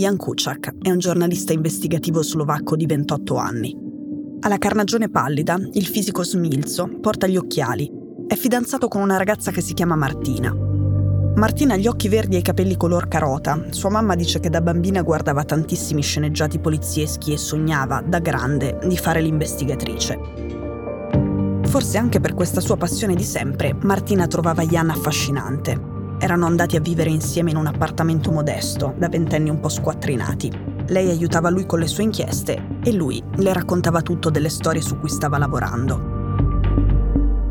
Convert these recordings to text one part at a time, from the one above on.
Jan Kuciak è un giornalista investigativo slovacco di 28 anni. Ha la carnagione pallida, il fisico smilzo, porta gli occhiali. È fidanzato con una ragazza che si chiama Martina. Martina ha gli occhi verdi e i capelli color carota. Sua mamma dice che da bambina guardava tantissimi sceneggiati polizieschi e sognava, da grande, di fare l'investigatrice. Forse anche per questa sua passione di sempre, Martina trovava Jan affascinante erano andati a vivere insieme in un appartamento modesto, da ventenni un po' squattrinati. Lei aiutava lui con le sue inchieste e lui le raccontava tutto delle storie su cui stava lavorando.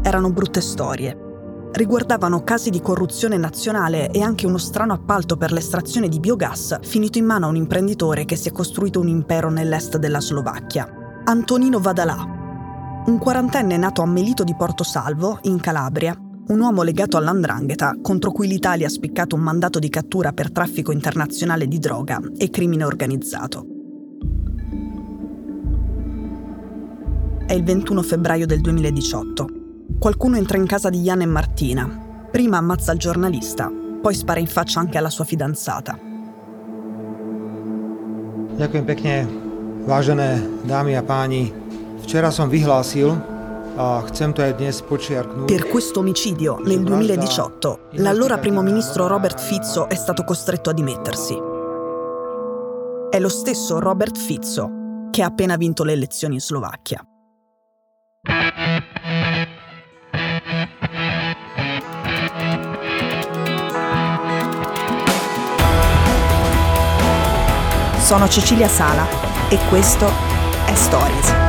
Erano brutte storie. Riguardavano casi di corruzione nazionale e anche uno strano appalto per l'estrazione di biogas finito in mano a un imprenditore che si è costruito un impero nell'est della Slovacchia. Antonino Vadalà, un quarantenne nato a Melito di Porto Salvo, in Calabria, un uomo legato all'andrangheta contro cui l'Italia ha spiccato un mandato di cattura per traffico internazionale di droga e crimine organizzato. È il 21 febbraio del 2018. Qualcuno entra in casa di Jan e Martina. Prima ammazza il giornalista, poi spara in faccia anche alla sua fidanzata. Ďakujem pekne, vážené dámy a páni. Včera som vyhlásil, per questo omicidio, nel 2018, l'allora primo ministro Robert Fizzo è stato costretto a dimettersi. È lo stesso Robert Fizzo che ha appena vinto le elezioni in Slovacchia. Sono Cecilia Sala e questo è Stories.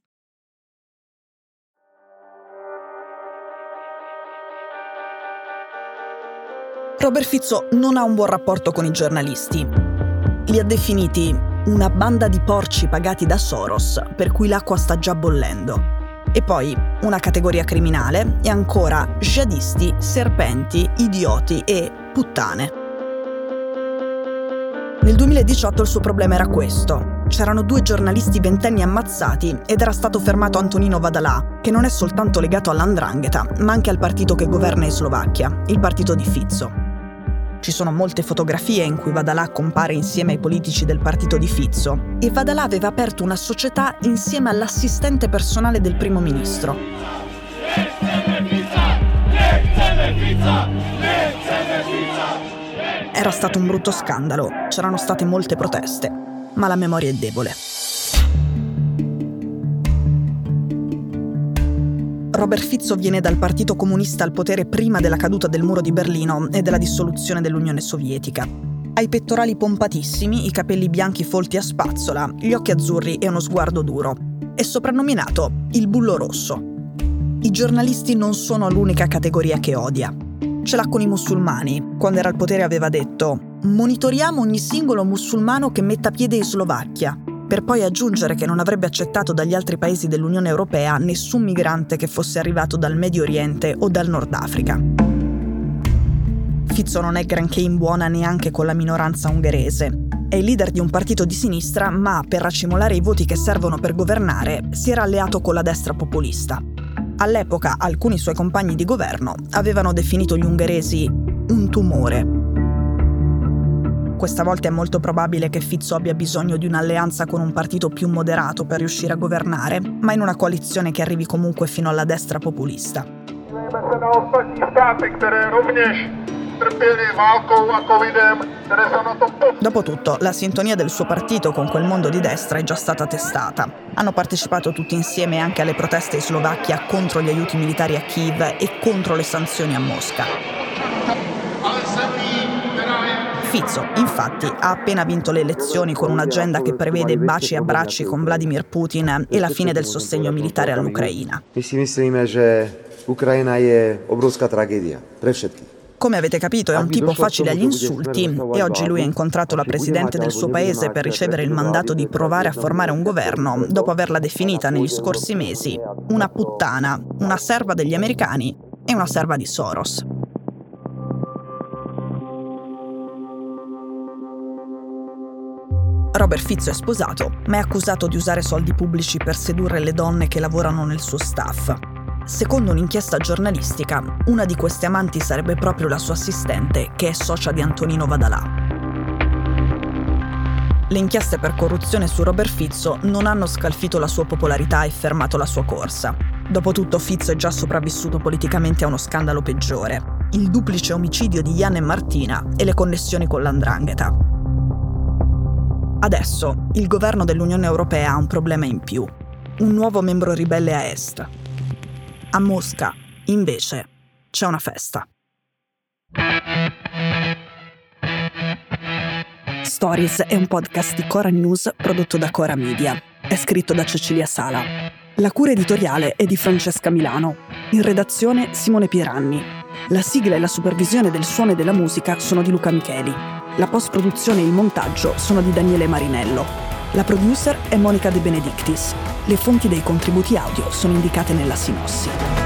Robert Fizzo non ha un buon rapporto con i giornalisti. Li ha definiti una banda di porci pagati da Soros, per cui l'acqua sta già bollendo. E poi una categoria criminale e ancora jihadisti, serpenti, idioti e puttane. Nel 2018 il suo problema era questo. C'erano due giornalisti ventenni ammazzati ed era stato fermato Antonino Vadalà, che non è soltanto legato all'andrangheta, ma anche al partito che governa in Slovacchia, il partito di Fizzo. Ci sono molte fotografie in cui Vadalà compare insieme ai politici del partito di Fizzo e Vadalà aveva aperto una società insieme all'assistente personale del primo ministro. Era stato un brutto scandalo, c'erano state molte proteste, ma la memoria è debole. Robert Fizzo viene dal Partito Comunista al potere prima della caduta del muro di Berlino e della dissoluzione dell'Unione Sovietica. Ha i pettorali pompatissimi, i capelli bianchi folti a spazzola, gli occhi azzurri e uno sguardo duro. È soprannominato il bullo rosso. I giornalisti non sono l'unica categoria che odia. Ce l'ha con i musulmani. Quando era al potere aveva detto monitoriamo ogni singolo musulmano che metta piede in Slovacchia per poi aggiungere che non avrebbe accettato dagli altri paesi dell'Unione Europea nessun migrante che fosse arrivato dal Medio Oriente o dal Nord Africa. Fizzo non è granché in buona neanche con la minoranza ungherese. È il leader di un partito di sinistra, ma per racimolare i voti che servono per governare si era alleato con la destra populista. All'epoca alcuni suoi compagni di governo avevano definito gli ungheresi un tumore questa volta è molto probabile che Fizzo abbia bisogno di un'alleanza con un partito più moderato per riuscire a governare, ma in una coalizione che arrivi comunque fino alla destra populista. Dopotutto, la sintonia del suo partito con quel mondo di destra è già stata testata. Hanno partecipato tutti insieme anche alle proteste in Slovacchia contro gli aiuti militari a Kiev e contro le sanzioni a Mosca. Fizzo, infatti, ha appena vinto le elezioni con un'agenda che prevede baci e abbracci con Vladimir Putin e la fine del sostegno militare all'Ucraina. Všetkých. Come avete capito è un tipo facile agli insulti e oggi lui ha incontrato la presidente del suo paese per ricevere il mandato di provare a formare un governo dopo averla definita negli scorsi mesi una puttana, una serva degli americani e una serva di Soros. Robert Fizzo è sposato, ma è accusato di usare soldi pubblici per sedurre le donne che lavorano nel suo staff Secondo un'inchiesta giornalistica, una di queste amanti sarebbe proprio la sua assistente, che è socia di Antonino Vadalà. Le inchieste per corruzione su Robert Fizzo non hanno scalfito la sua popolarità e fermato la sua corsa. Dopotutto Fizzo è già sopravvissuto politicamente a uno scandalo peggiore, il duplice omicidio di Ian e Martina e le connessioni con l'andrangheta. Adesso il governo dell'Unione Europea ha un problema in più, un nuovo membro ribelle a est, a Mosca, invece, c'è una festa. Stories è un podcast di Cora News prodotto da Cora Media. È scritto da Cecilia Sala. La cura editoriale è di Francesca Milano. In redazione Simone Pieranni. La sigla e la supervisione del suono e della musica sono di Luca Micheli. La post-produzione e il montaggio sono di Daniele Marinello. La producer è Monica De Benedictis. Le fonti dei contributi audio sono indicate nella sinossi.